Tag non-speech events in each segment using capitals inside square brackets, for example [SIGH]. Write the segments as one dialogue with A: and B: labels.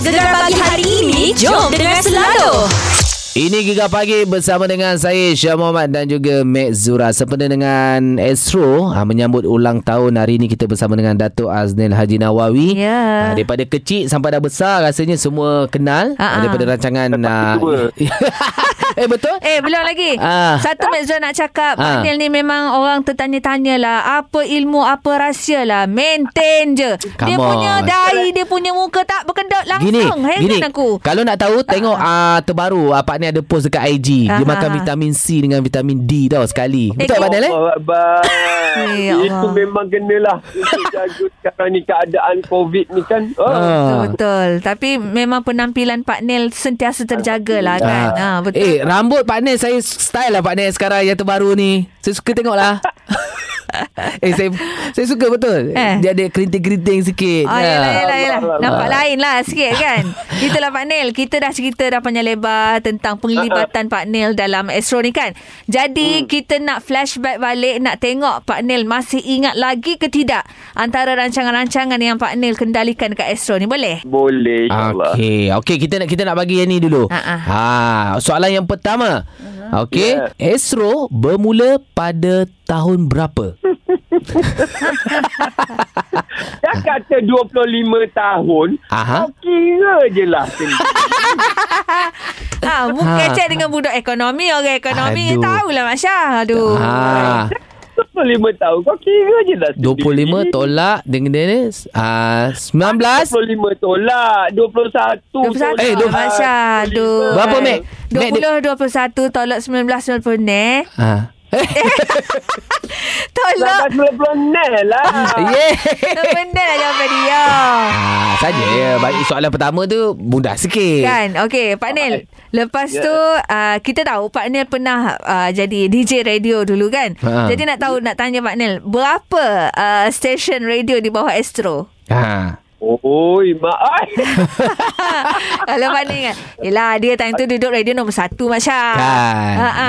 A: Gegar pagi hari ini Jom dengar selalu
B: Ini Gegar Pagi bersama dengan saya Syah Muhammad dan juga Mek Zura sempena dengan Astro ha, menyambut ulang tahun hari ini kita bersama dengan Datuk Aznil Haji Nawawi.
C: Ya.
B: Ha, daripada kecil sampai dah besar rasanya semua kenal
C: Ha-ha.
B: daripada rancangan ha, [LAUGHS] Eh betul?
C: Eh belum lagi
B: Ah.
C: Satu Mek Zura nak cakap
B: Ah.
C: Pak Nil ni memang Orang tertanya-tanya lah Apa ilmu Apa rahsia lah Maintain je Dia
B: Come
C: punya
B: on.
C: dai Dia punya muka tak berkedut langsung
B: Gini, gini.
C: aku
B: Kalau nak tahu tengok uh, terbaru uh, Pak ni ada post dekat IG. Dia
C: Ah,
B: makan
C: ah, ah.
B: vitamin C dengan vitamin D tau sekali.
C: Eh,
B: Betul Pak eh?
C: Eh, ya
D: Itu memang kenalah untuk jaga sekarang ni keadaan COVID ni kan. Oh.
B: Ah.
C: Betul-betul Tapi memang penampilan Pak Nil Sentiasa terjaga lah kan
B: Ah.
C: ha, Betul
B: Eh rambut Pak Nel Saya style lah Pak Nel sekarang Yang terbaru ni. Saya suka tengok lah [LAUGHS] Eh saya Saya suka betul
C: Eh.
B: Dia ada kerinting-kerinting sikit
C: Oh,
B: Ah.
C: yelah, yelah, yelah.
D: Allah,
C: Nampak lain lah sikit kan. Itulah Pak Nel. Kita dah cerita dah panjang lebar tentang penglibatan Pak Nel dalam Astro ni kan. Jadi kita nak flashback balik, nak tengok Pak Nel masih ingat lagi ke tidak antara rancangan-rancangan yang Pak Nel kendalikan kat Astro ni. Boleh?
D: Boleh insyaAllah.
B: Okey, okey kita nak kita nak bagi yang ni dulu.
C: Ha, ha.
B: Ha, soalan yang pertama. Okey,
D: Yeah.
B: Astro bermula pada tahun berapa? [LAUGHS]
D: Dah kata 25 tahun.
B: Aha.
D: Kau kira je lah sendiri.
C: Ha, muka
B: Ha.
C: kecek dengan budak ekonomi. Orang ekonomi
B: Aduh.
C: tahulah Mak Syah. Aduh.
B: Ha,
D: 25 tahun. Kau kira je lah sendiri.
B: 25 tolak dengan dia ni ah 19
D: 25 tolak. 21 tolak.
C: 21
B: Eh,
C: eh,
B: dua-
C: Mak Syah. Aduh.
B: Berapa, Mek? Mek,
C: 20, 21 tolak 19, 90 ni.
B: Ha. [LAUGHS]
C: Tolak
D: 19 lah. [LAUGHS]
B: Yeah.
C: Benda lah jawapan dia.
B: Ah, saja ya. Bagi soalan pertama tu mudah sikit.
C: Kan Okey Pak Nil Lepas
D: Ya.
C: tu uh, Kita tahu Pak Nil pernah uh, Jadi DJ radio dulu kan
B: Ha.
C: Jadi nak tahu Nak tanya Pak Nil Berapa uh, Station radio Di bawah Astro
B: Ha.
D: Oi, mak. Ai. [LAUGHS]
C: Kalau Pak Nil kan Yelah dia time tu Duduk radio nombor satu Syah
B: Kan.
C: Ha, ha.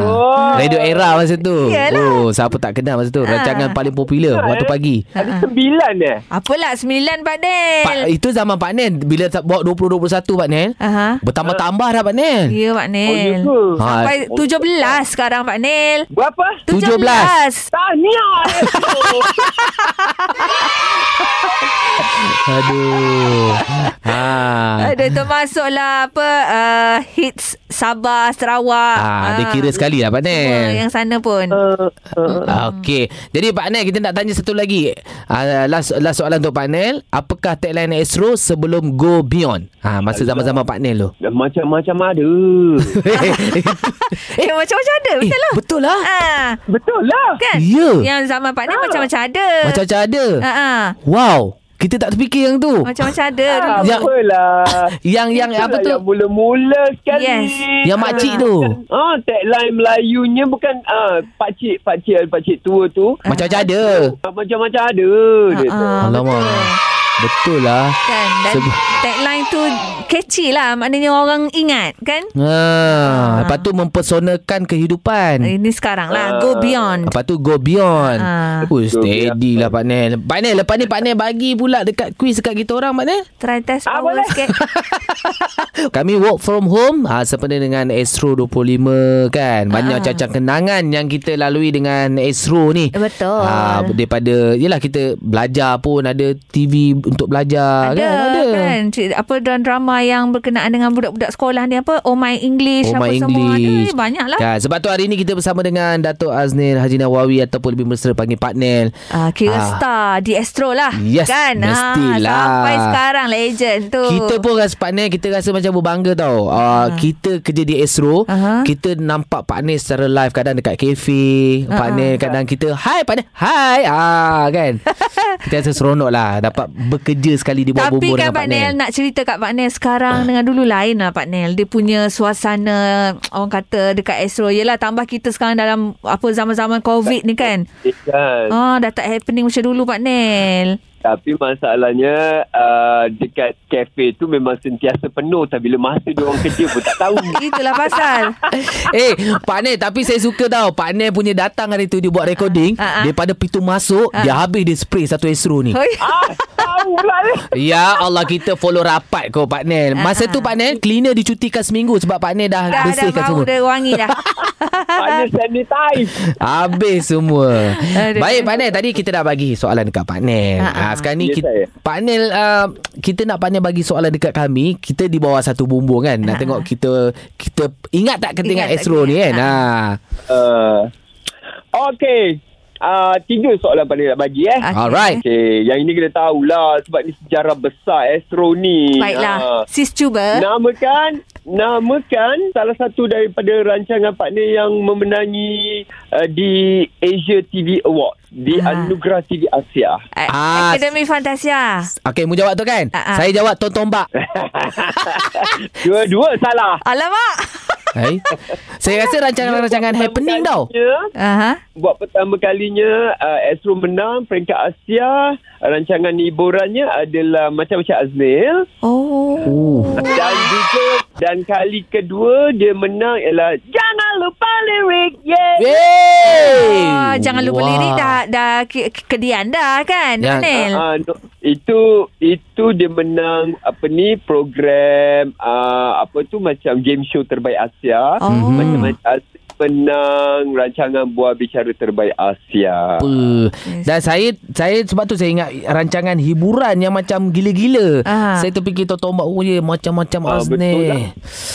D: Oh.
B: Radio era masa tu.
C: Yalah.
B: Oh, siapa tak kenal masa tu?
C: Ha.
B: Rancangan paling popular waktu pagi.
D: Ada sembilan eh.
C: Apalah sembilan Pak Nil
B: Pak, itu zaman Pak Nen bila tak bawa 2021 Pak Nen.
C: Aha.
B: Bertambah-tambah dah Pak Nen.
C: Ya Pak
D: Oh,
C: Nil
D: ya ke?
B: Ha.
C: Sampai 17 sekarang Pak Nil
D: Berapa?
B: 17.
D: Tahniah. [LAUGHS]
B: Aduh. ha.
C: Ada termasuklah apa uh, hits Sabah Sarawak.
B: Ha, dia
C: Ah,
B: kira sekali lah Pak Nen.
C: Yang sana pun.
D: Uh, uh,
B: Okey. Jadi Pak Nel kita nak tanya satu lagi. Uh, last last soalan untuk Pak Nel, apakah tagline Astro sebelum Go Beyond? Ha masa zaman-zaman Pak Nel tu. [LAUGHS]
D: macam-macam ada.
C: eh macam-macam ada betul lah.
B: betul lah.
C: Ah,
D: Betul lah.
C: kan?
B: Ya.
C: Yang zaman Pak ni
D: Ah.
C: macam-macam ada.
B: Macam-macam ada.
C: Ha ah.
B: Wow. Kita tak terfikir yang tu.
C: Macam-macam ada.
D: Ah,
C: dulu.
B: Yang-
D: apalah. [LAUGHS]
B: Yang yang
D: Itulah
B: apa tu?
D: Yang mula-mula sekali.
C: Yes.
B: Yang makcik tu.
D: Ah, tagline Melayunya bukan ah pakcik pakcik pakcik tua tu.
B: Macam-macam ada.
D: Ah, macam-macam ada tu.
C: Ah,
B: Alamak.
C: betul.
B: Betul lah.
C: Kan? Dan
B: Sebe-
C: tagline tu catchy lah. Maknanya orang ingat kan?
B: Ha, lepas tu mempersonakan kehidupan.
C: Ini sekarang lah.
D: Ah.
C: Go beyond.
B: Lepas tu go beyond.
C: Ah.
B: Uh, steady lah Pak Nel. Pak Nel, lepas ni Pak Nel bagi pula dekat quiz dekat kita orang Pak Nel.
C: Try test
D: Ah,
C: power sikit. [LAUGHS]
B: Kami work from home ha, sempena dengan Astro 25 kan. Banyak
C: Ah.
B: cacang kenangan yang kita lalui dengan Astro ni.
C: Betul.
B: Ha, daripada Yelah kita belajar pun Ada TV untuk belajar
C: Ada,
B: kan? Ada.
C: kan? Apa drama yang berkenaan dengan budak-budak sekolah ni apa? Oh My English
B: Oh
C: apa
B: my
C: semua.
B: English.
C: ada banyak
B: kan, Sebab tu hari ni kita bersama dengan Datuk Aznil Haji Nawawi Ataupun lebih mesra panggil Pak Nel
C: Ah, kira
B: Ah.
C: star di Astro lah
B: Yes,
C: kan?
B: Mestilah.
C: ah, sampai sekarang legend tu.
B: Kita pun rasa Pak Nel Kita rasa macam berbangga tau. Uh, Kita kerja di Astro
C: Aha.
B: Kita nampak Pak Nel secara live Kadang dekat kafe
C: Ah,
B: Nel kadang kita Hai Pak Nel Hai ah, kan? [LAUGHS] Kita rasa seronok lah Dapat bekerja sekali Di bawah
C: Tapi
B: bumbung
C: kan
B: dengan
C: Pak Nel Nak cerita kat Pak Nel Sekarang dengan dulu lain lah Pak Nel. Dia punya suasana Orang kata Dekat Astro Yelah tambah kita sekarang Dalam Apa zaman-zaman Covid ni kan.
D: Eh, Kan.
C: Ah, dah tak happening macam dulu Pak Nel
D: Tapi masalahnya uh, dekat kafe tu memang sentiasa penuh. Tapi bila masa dia orang kerja pun tak tahu. [LAUGHS]
C: Itulah pasal. [LAUGHS]
B: Eh, Pak Nel tapi saya suka tau. Pak Nel punya datang hari tu dia buat recording.
C: Ah, ah.
B: Daripada pintu masuk, dia habis dia spray satu ni.
C: Hoi.
D: ah, ni.
B: Ya Allah kita follow rapat kau Pak Nel. Masa tu Pak Nel cleaner dicutikan seminggu sebab Pak Nel dah,
C: Dah,
B: bersihkan
C: bau
B: semua.
C: dah wangi dah. [LAUGHS]
D: Sanitize.
B: Habis semua.
C: Aduh.
B: Baik Pak Nel tadi kita dah bagi soalan dekat Pak Nel.
C: Ha, ha.
B: Ha, sekarang ni
D: Ya,
B: kita,
D: saya.
B: Pak Nel uh, kita nak Pak Nel bagi soalan dekat kami. Kita di bawah satu bumbung kan. Nak tengok kita kita ingat tak kita tengok
C: Ingat tak
B: Astro ni kan. Ha.
D: Uh, okay. Uh, tiga soalan paling nak bagi eh.
C: Ah.
B: Alright.
D: Okay, yang ini kena tahulah sebab ni sejarah besar Astro ni.
C: Baiklah.
D: Ah.
C: Sis cuba.
D: Namakan namakan salah satu daripada rancangan partner yang memenangi uh, di Asia TV Awards di
C: Ah.
D: Anugerah TV Asia.
C: A-
B: Ah,
C: Akademi Fantasia.
B: Okey, mu jawab tu kan?
C: Ah.
B: Saya jawab Ton Tombak. [LAUGHS]
D: Dua-dua salah.
C: Alamak. [LAUGHS]
B: Hai. Saya rasa rancangan-rancangan happening tau.
C: Aha.
D: Buat pertama kalinya uh, Astro menang peringkat Asia. Rancangan hiburannya adalah macam-macam Aznil.
C: Oh.
B: Oh.
D: Dan juga dan kali kedua dia menang ialah Jangan lupa lirik. Yeah.
B: Yeay.
C: Oh, jangan lupa
B: Wah.
C: lirik dah dah ke- kedian dah kan,
B: Yang-
C: Nel.
D: Ah, no, itu itu dia menang apa ni program uh, apa tu macam game show terbaik Asia.
C: Oh.
D: Macam-macam Asia menang rancangan buah bicara terbaik Asia.
B: apa. Dan saya saya sebab tu saya ingat rancangan hiburan yang macam gila-gila.
C: Ah.
B: Saya terfikir tombak oh ya macam-macam
D: Ah, betul
B: Aznil.
D: lah.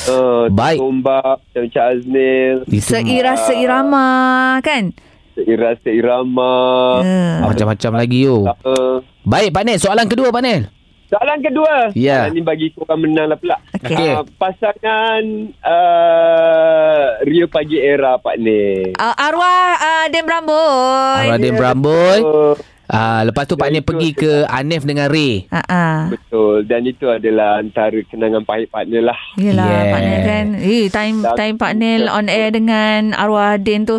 D: Uh,
B: Baik.
D: Tombak macam Aznil.
B: Itu
C: Seirama seirama kan?
D: Seirama seirama.
C: Hmm.
B: macam-macam lagi yo.
D: Uh,
B: Baik Pak Nel, soalan kedua Pak Nel.
D: soalan kedua.
B: Ya.
D: Ah, ni bagi korang menang lah pula.
C: Okey.
D: Ah, pasangan uh, Rio Pagi Era Pak Ni.
C: Uh, arwah uh, Dem Ramboy.
B: Raden Bramboy.
D: Oh,
B: Ah, lepas tu Pak
D: itu
B: pergi ke Anif dengan Ray.
C: Ah, ah.
D: betul. Dan itu adalah antara kenangan pahit partner lah.
C: Yelah
B: Yeah.
C: yeah. Pak Nel kan Eh time, time Pak Nel on air dengan arwah Din tu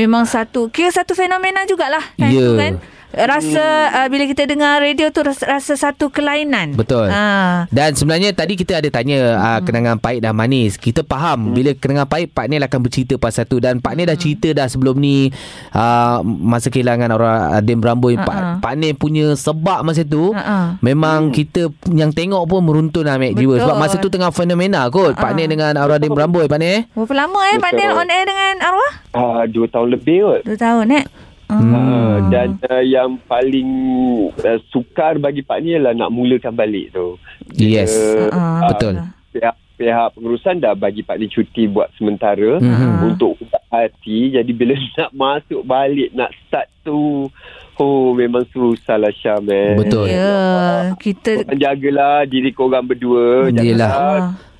C: Memang satu Kira satu fenomena jugalah kan,
B: Ya.
C: tu kan Rasa uh, Bila kita dengar radio tu Rasa, rasa satu kelainan
B: Betul.
C: ah.
B: Dan sebenarnya tadi kita ada tanya uh,
C: Hmm.
B: kenangan pahit dan manis. Kita faham bila kenangan pahit Pak Nel akan bercerita pasal tu dan Pak Nel dah
C: Hmm.
B: cerita dah sebelum ni uh, masa kehilangan orang Adim Ramboy
C: Ha-ha.
B: Pak Pak Nel punya sebab masa tu
C: Ha-ha.
B: memang kita yang tengok pun meruntun lah Mek jiwa
C: Betul.
B: sebab masa tu tengah fenomena kot Pak
C: Ha-ha.
B: Nel dengan Aura Adim Ramboy Pak Nel.
C: Berapa lama eh Pak
D: Betul.
C: Nel on air dengan arwah?
D: Ah, dua tahun lebih kot.
C: Dua tahun eh
B: Hmm.
D: Ah, dan uh, yang paling uh, sukar bagi Pak ni ialah nak mulakan balik tu.
B: Yes.
C: Ah,
D: ah,
B: betul.
D: Pihak, pihak pengurusan dah bagi Pak ni cuti buat sementara
B: Mhm.
D: untuk ubat hati. Jadi bila [LAUGHS] nak masuk balik, nak start tu, oh memang susah lah Syam eh.
B: Betul.
C: Ya Kita
D: Korang jagalah diri korang berdua.
B: Yelah.
D: Janganlah,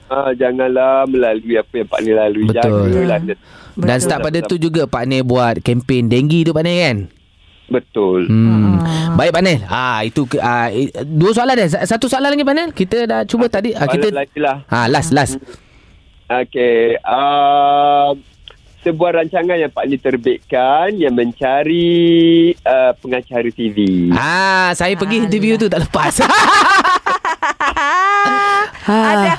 D: ah, janganlah melalui apa yang Pak ni lalui.
B: Betul.
D: Jagalah.
B: Dan
C: Betul.
B: start pada tu juga Pak Nel buat kempen denggi tu Pak Nel kan?
D: Betul.
B: Hmm.
C: Ah.
B: Baik Pak Nel. Ah itu ke- ah, eh, dua soalan dah. Sa- Satu soalan lagi Pak Nel. Kita dah cuba tadi. Ah, kita
D: lagi lah.
B: Ah last last.
D: Okey. Uh, sebuah rancangan yang Pak Ni terbitkan yang mencari uh, pengacara TV.
B: Ah saya pergi interview tu tak lepas. [LAUGHS] [LAUGHS]
C: ada ada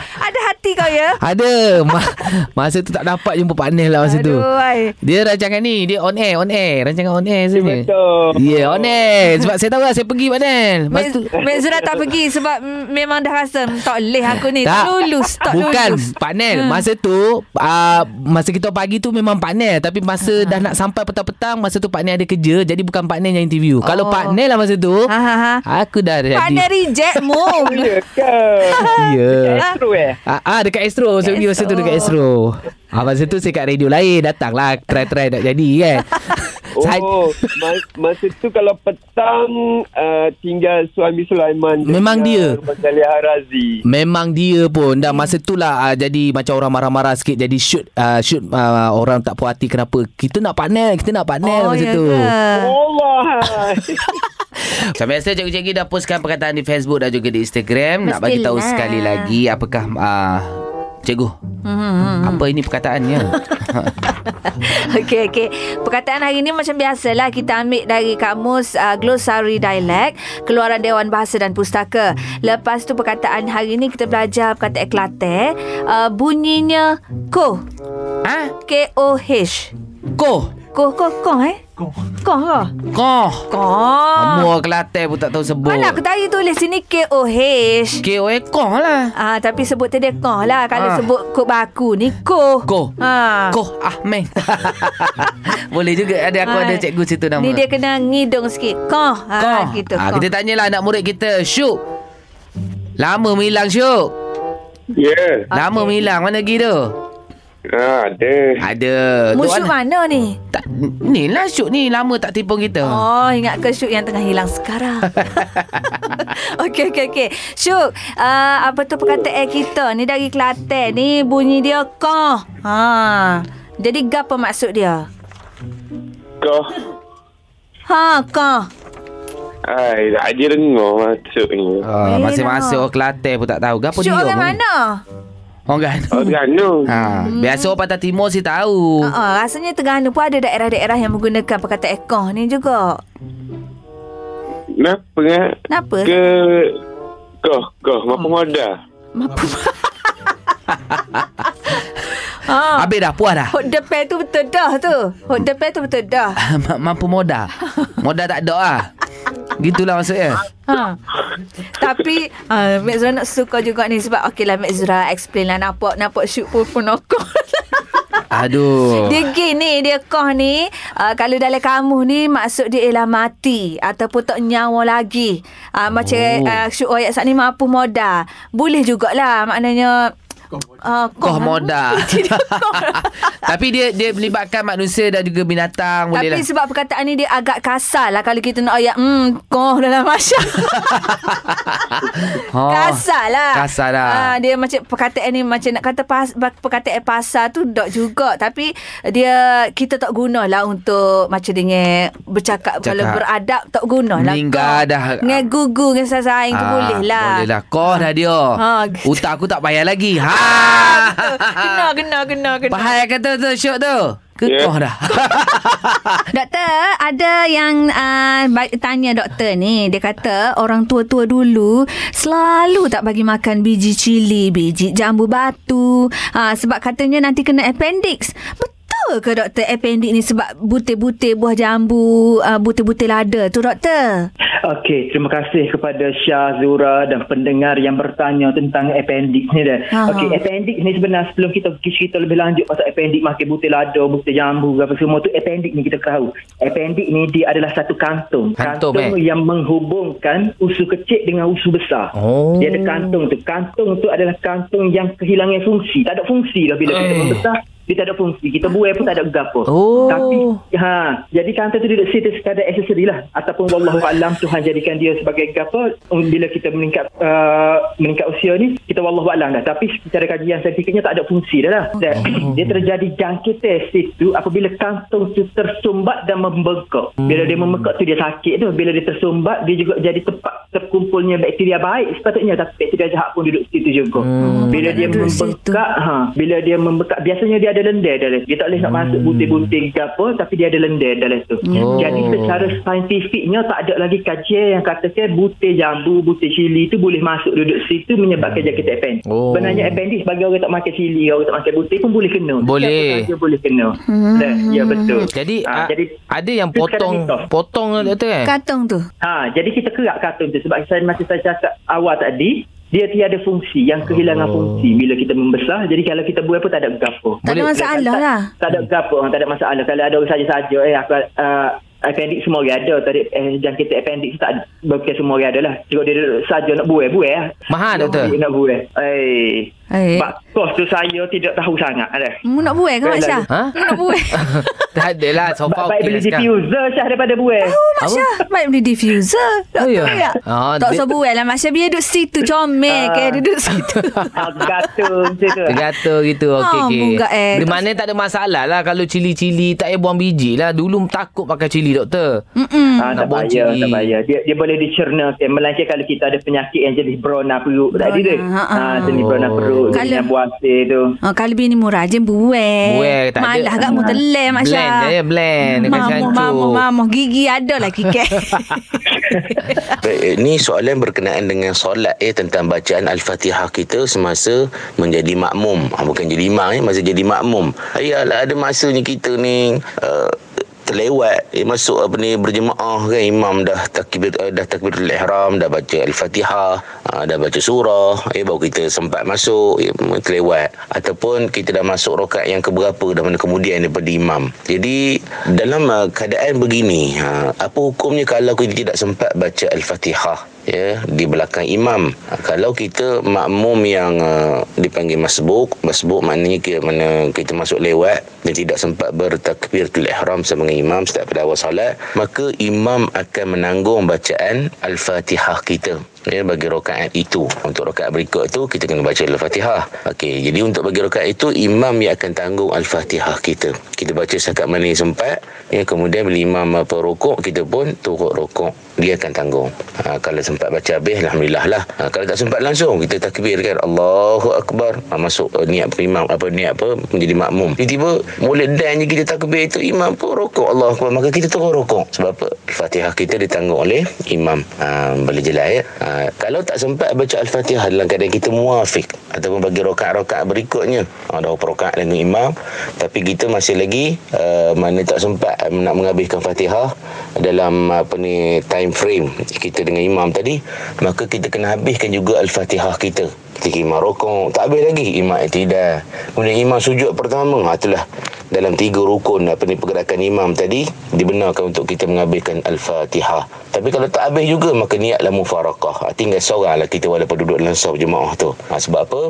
C: hati kau ya
B: Ada [LAUGHS] Ma- Masa tu tak dapat jumpa Pak Nel lah masa tu
C: Aduh ai.
B: Dia rancangan ni Dia on air On air Rancangan on air saja
D: Betul.
B: Ya yeah, on air Sebab saya tahu lah Saya pergi Lepas
C: Mek,
B: tu
C: Mek Zura tak pergi sebab memang dah rasa mm, tak boleh aku ni. Tak, lulus, tak
B: Bukan
C: lulus.
B: Pak Nel
C: Hmm.
B: Masa tu uh, Masa kita pagi tu Memang Pak Nel Tapi masa
C: Ah.
B: dah nak sampai petang-petang Masa tu Pak Nel ada kerja Jadi bukan Pak Nel yang interview oh. Kalau Nel lah masa tu
C: Ha ha ha.
B: Aku dah jadi
C: Nel reject [LAUGHS] mu.
D: Ya ke? [LAUGHS]
B: Ya
D: Astro eh?
B: Ah, ah dekat Astro Saya pergi masa tu dekat Astro ah, Masa tu saya kat radio lain Datang lah Try-try nak jadi kan [LAUGHS]
D: Oh, mas, masa tu kalau petang uh, tinggal suami Sulaiman.
B: Memang dia.
D: Rumah Jalil Harazi.
B: Memang dia pun Dan masa tu lah uh, Jadi macam orang marah-marah sikit Jadi shoot uh, Shoot uh, Orang tak puas hati Kenapa Kita nak panel Kita nak panel
C: oh,
B: masa
C: ya
B: tu
C: ke?
D: Allah. [LAUGHS] [LAUGHS]
B: Macam biasa cikgu-cikgu dah postkan perkataan di Facebook dan juga di Instagram Nak bagi tahu
C: Mestilah.
B: sekali lagi Apakah uh, Cikgu. Hmm. Apa ini perkataannya? [LAUGHS]
C: Okey, okey. Perkataan hari ni macam biasalah kita ambil dari kamus uh, Glossary Dialect Keluaran Dewan Bahasa dan Pustaka. Lepas tu perkataan hari ni kita belajar perkataan Kelantan. Uh, bunyinya ko.
B: ha?
C: Koh. Ko, ko, ko eh? Ko. Ko ke?
B: Koh.
C: Ko.
B: Kamu orang Kelantan pun tak tahu sebut.
C: Mana aku tadi tulis sini K-O-H.
B: K-O-E koh lah.
C: Ah, tapi sebut tadi koh lah. Kalau
B: Ah.
C: sebut kod baku ni ko.
B: Koh.
C: Ha.
B: Koh Ahmed. [LAUGHS] Boleh juga ada aku
C: Ah.
B: ada cikgu situ nama.
C: Ni dia kena ngidung sikit. Koh. Ha,
B: Koh.
C: gitu.
B: Ah,
C: koh.
B: kita tanyalah anak murid kita, Syuk. Lama menghilang Syuk.
E: Ya,
B: Lama menghilang mana pergi tu?
E: Yeah. ada.
B: Ada.
C: Musyuk
B: Tu
C: mana ni?
B: Tak, ni lah Syuk ni lama tak tipu kita.
C: Oh, ingat ke Syuk yang tengah hilang sekarang? [LAUGHS] okey, okey, okey. Syuk, uh, apa tu perkataan kita ni dari Kelantan ni bunyi dia koh. Ha. Jadi apa maksud dia?
E: Kau,
C: Ha, koh.
E: ai, tak ada dengar maksudnya.
B: Ah, masing-masing
C: dah.
B: orang Kelantan pun tak tahu. Gapo
C: Syuk
B: dia?
C: orang
B: pun?
C: mana?
B: Orang kan?
E: Oh, Terengganu.
B: Ha, biasa orang Pantai Timur si tahu.
C: Uh, uh, rasanya Terengganu pun ada daerah-daerah yang menggunakan perkataan koh ni juga.
E: Kenapa kan?
C: Kenapa?
E: Ke... Kau, kau, mampu modal.
C: Mampu. ha.
B: Habis dah, puas dah.
C: Hot depan tu betul dah tu. Hot depan tu betul dah. [LAUGHS]
B: Ma- Mampu modal. Modal tak ada lah. Gitulah maksudnya.
C: Ha. [LAUGHS] Tapi uh, Mek Zura nak suka juga ni sebab okey lah Mek Zura explain lah nampak nampak shoot pun pun. [LAUGHS]
B: Aduh.
C: Dia gini dia koh ni uh, kalau dalam kamus ni maksud dia ialah mati ataupun tak nyawa lagi. Uh, macam
B: Oh.
C: uh, shoot ayat saat ni mampu modal. Boleh jugalah maknanya uh,
B: Koh modal. Tapi dia dia melibatkan manusia dan juga binatang boleh
C: Tapi
B: lah.
C: sebab perkataan ni dia agak kasar lah kalau kita nak ayat hmm koh dalam masyarakat. [LAUGHS]
B: Oh,
C: Kasar lah
B: kasar lah.
C: Ah, Dia macam Perkataan ni Macam nak kata pas, Perkataan pasar tu Dok juga Tapi Dia Kita tak guna lah Untuk Macam dengan Bercakap Kalau
B: Cakap.
C: beradab Tak guna lah
B: Meninggal
C: kau.
B: dah.
C: Dengan gugu Dengan sasaing tu
B: Ah,
C: boleh lah
B: Boleh lah. Koh dah dia.
C: Ha.
B: Utak aku tak payah lagi. Ha.
C: Kena kena kena kena
B: Faham kata tu syok tu? Ke
E: Ya.
B: koh dah? [LAUGHS]
C: Doktor, ada yang uh, tanya doktor ni. Dia kata orang tua-tua dulu selalu tak bagi makan biji cili, biji jambu batu. Uh, sebab katanya nanti kena appendix. Betul ke doktor appendix ni sebab butir-butir buah jambu, uh, butir-butir lada tu doktor?
F: Okey, terima kasih kepada Syah Zura dan pendengar yang bertanya tentang appendix ni dah.
C: Ha.
F: Okey, appendix ni sebenarnya sebelum kita pergi cerita lebih lanjut pasal appendix makan butir lada, butir jambu apa semua tu appendix ni kita tahu. Appendix ni dia adalah satu kantung.
B: Kantung,
F: kantung
B: eh?
F: yang menghubungkan usus kecil dengan usus besar.
B: Oh.
F: Dia ada kantung tu. Kantung tu adalah kantung yang kehilangan fungsi. Tak ada fungsi dah bila kita
B: Eh.
F: membesar. Dia tak ada fungsi. Kita buai pun tak ada gapo.
B: Oh.
F: Tapi ha, jadi kantor tu duduk situ sekadar aksesori lah ataupun wallahu alam Tuhan jadikan dia sebagai gapo um, bila kita meningkat uh, meningkat usia ni kita wallahu alam dah tapi secara kajian saintifiknya tak ada fungsi dah lah. Dan dia terjadi jangkitan situ apabila kantung tu tersumbat dan membengkak. Bila dia membengkak tu dia sakit tu. Bila dia tersumbat dia juga jadi tempat terkumpulnya bakteria baik sepatutnya tapi bakteria jahat pun duduk situ juga. Bila dia membengkak ha, bila dia membengkak biasanya dia ada lendir dalam dia tak boleh nak masuk butir-butir ke apa tapi dia ada lendir dalam tu
B: Oh.
F: jadi secara saintifiknya tak ada lagi kajian yang katakan butir jambu butir cili tu boleh masuk duduk situ menyebabkan jangkitan appendix
B: Oh.
F: sebenarnya appendix bagi orang tak makan cili orang tak makan butir pun boleh kena
B: Boleh.
F: Sahaja boleh kena Dah, ya betul
B: Jadi,
F: ha,
B: ah,
F: jadi
B: ada yang potong potong doktor kan?
C: Katong tu.
F: Ha, jadi kita kerak kartun tu sebab saya macam saya cakap awal tadi dia tiada fungsi yang kehilangan
B: Oh.
F: fungsi. Bila kita membesar jadi kalau kita buat pun tak ada gapo.
C: Tak ada masalah lah.
F: tak ada gapo tak ada masalah. Kalau ada orang saja-saja eh aku uh, appendix semua orang ada. Tadi eh, jangkitan appendix tak bukan semua orang ada lah. Cuba dia duduk saja nak buat buat lah.
B: Mahal, doktor?
F: Nak buat eh
C: Eh.
F: Mak kos tu saya tidak tahu sangat ada.
C: Mu nak buat ke Mak
F: Baik,
C: Syah?
B: Ha?
C: Mu nak buat? [LAUGHS]
B: tak ada lah. Sofa
F: Baik
B: okey
F: beli
B: lah sekarang.
F: diffuser Syah daripada buat.
C: Oh, Mak Syah. Baik beli diffuser.
B: Oh, ya? Ah,
C: tak usah buat lah Mak Syah. Biar duduk situ comel ke. Duduk [LAUGHS] situ.
F: Gantung macam tu.
B: Tergata gitu Okey
C: Ah,
B: okey
C: eh.
B: Di mana tak ada masalah lah Kalau cili-cili Tak payah buang biji lah Dulu takut pakai cili doktor
C: Mm-mm.
F: Ah,
B: Nak
F: tak
B: buang
F: payah,
B: cili.
F: tak payah. Dia, dia boleh dicernakan. Melainkan kalau kita ada penyakit yang jenis brona perut. Tadi dia.
C: ha,
F: Ha, jenis brona perut.
C: Kalau-
F: Dengan buasir tu.
C: Oh, kalau bini mu rajin buih.
B: Buih tak ada.
C: Malah kat mu teleh Mak Syah.
B: Blend je, blend dengan
C: Mamu, mamu, mamu. Gigi ada lah kikek. [LAUGHS]
G: Ini soalan berkenaan dengan solat eh tentang bacaan Al-Fatihah kita semasa menjadi makmum. Ha, bukan jadi imam eh, masa jadi makmum. Ayalah ada masanya kita ni uh, terlewat. Eh, masuk apa ni berjemaah kan imam dah takbir uh, dah takbiratul ihram dah baca al-fatihah uh, dah baca surah eh baru kita sempat masuk eh, terlewat. Ataupun kita dah masuk rakaat yang keberapa dah mana kemudian daripada imam. Jadi dalam uh, keadaan begini uh, apa hukumnya kalau kita tidak sempat baca al-fatihah ya di belakang imam. Kalau kita makmum yang uh, dipanggil masbuk masbuk maknanya kita mana kita masuk lewat dan tidak sempat bertakbiratul ihram sama imam setiap pada awal solat maka imam akan menanggung bacaan al-fatihah kita ya bagi rakaat itu. Untuk rakaat berikut tu kita kena baca al-fatihah. Okey jadi untuk bagi rakaat itu imam yang akan tanggung al-fatihah kita. Kita baca setakat mana yang sempat ya kemudian bila imam apa rukuk kita pun turut rukuk. Dia akan tanggung ha, kalau sempat baca habis Alhamdulillah lah. Ha, kalau tak sempat langsung kita takbir kan Allahu Akbar. Ha, masuk uh, niat imam apa niat apa menjadi makmum. Tiba-tiba mula dan je kita takbir itu imam pun rokok Allah Akbar. Maka kita terus rokok sebab apa? Al-Fatihah kita ditanggung oleh imam. Ha, boleh jelas ya? Ha, kalau tak sempat baca Al-Fatihah dalam keadaan kita muafik ataupun bagi rokaat-rokaat berikutnya. Ha, dah berapa rokaat dengan imam tapi kita masih lagi uh, mana tak sempat uh, nak menghabiskan Fatihah dalam apa ni time frame kita dengan imam tadi maka kita kena habiskan juga al-Fatihah kita. Ketika imam rokok tak habis lagi imam tidak kemudian imam sujud pertama itulah dalam tiga rukun apa ni pergerakan imam tadi dibenarkan untuk kita menghabiskan al-Fatihah. Tapi kalau tak habis juga maka niatlah mufarakah. Ha, tinggal seorang lah kita walaupun duduk dalam saf jemaah tu. Ha, sebab apa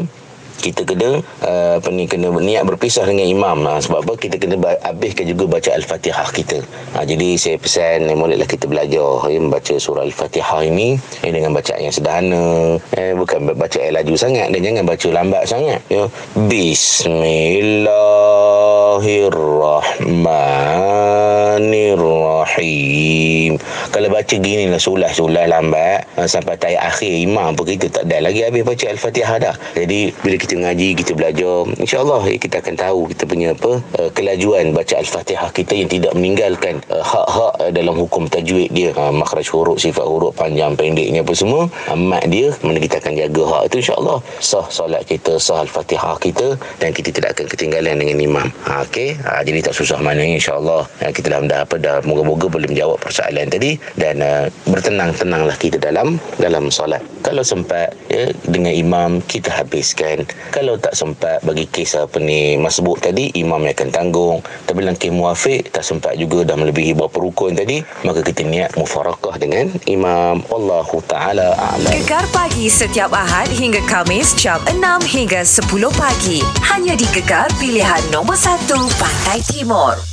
G: kita kena uh, apa ni kena niat berpisah dengan imam. Ha, sebab apa? Kita kena habiskan juga baca al-fatihah kita. Ha, jadi saya pesan eh, bolehlah kita belajar ya, membaca surah al-fatihah ini eh, dengan bacaan yang sederhana. Eh, bukan baca yang laju sangat dan jangan baca lambat sangat ya. Bismillahirrahmanirrahim kalau baca gini lah sulah-sulah lambat ha, sampai ayat akhir imam pun kita tak ada. Lagi habis baca al-fatihah dah. Jadi bila kita mengaji kita belajar insyaallah eh, kita akan tahu kita punya apa uh, kelajuan baca al-fatihah kita yang tidak meninggalkan uh, hak-hak uh, dalam hukum tajwid dia. Uh, makhraj huruf sifat huruf panjang pendeknya apa semua. Uh, mat dia mana kita akan jaga hak itu insyaallah. Sah solat kita sah al-fatihah kita dan kita tidak akan ketinggalan dengan imam. Ha, okey? Ha, jadi tak susah mana insyaallah. Uh, kita dah dah apa dah moga-moga boleh menjawab persoalan tadi dan uh, bertenang-tenanglah kita dalam dalam solat. Kalau sempat ya dengan imam kita habiskan. Kalau tak sempat bagi kes apa ni masbuk tadi imam yang akan tanggung. Tapi dalam kes muafiq tak sempat juga dah melebihi berapa rukun tadi maka kita niat mufarakah dengan imam. Wallahu taala a'lam.
A: Gegar pagi setiap Ahad hingga Kamis jam 6 hingga 10 pagi. Hanya di Gegar pilihan nombor 1 Pantai Timur.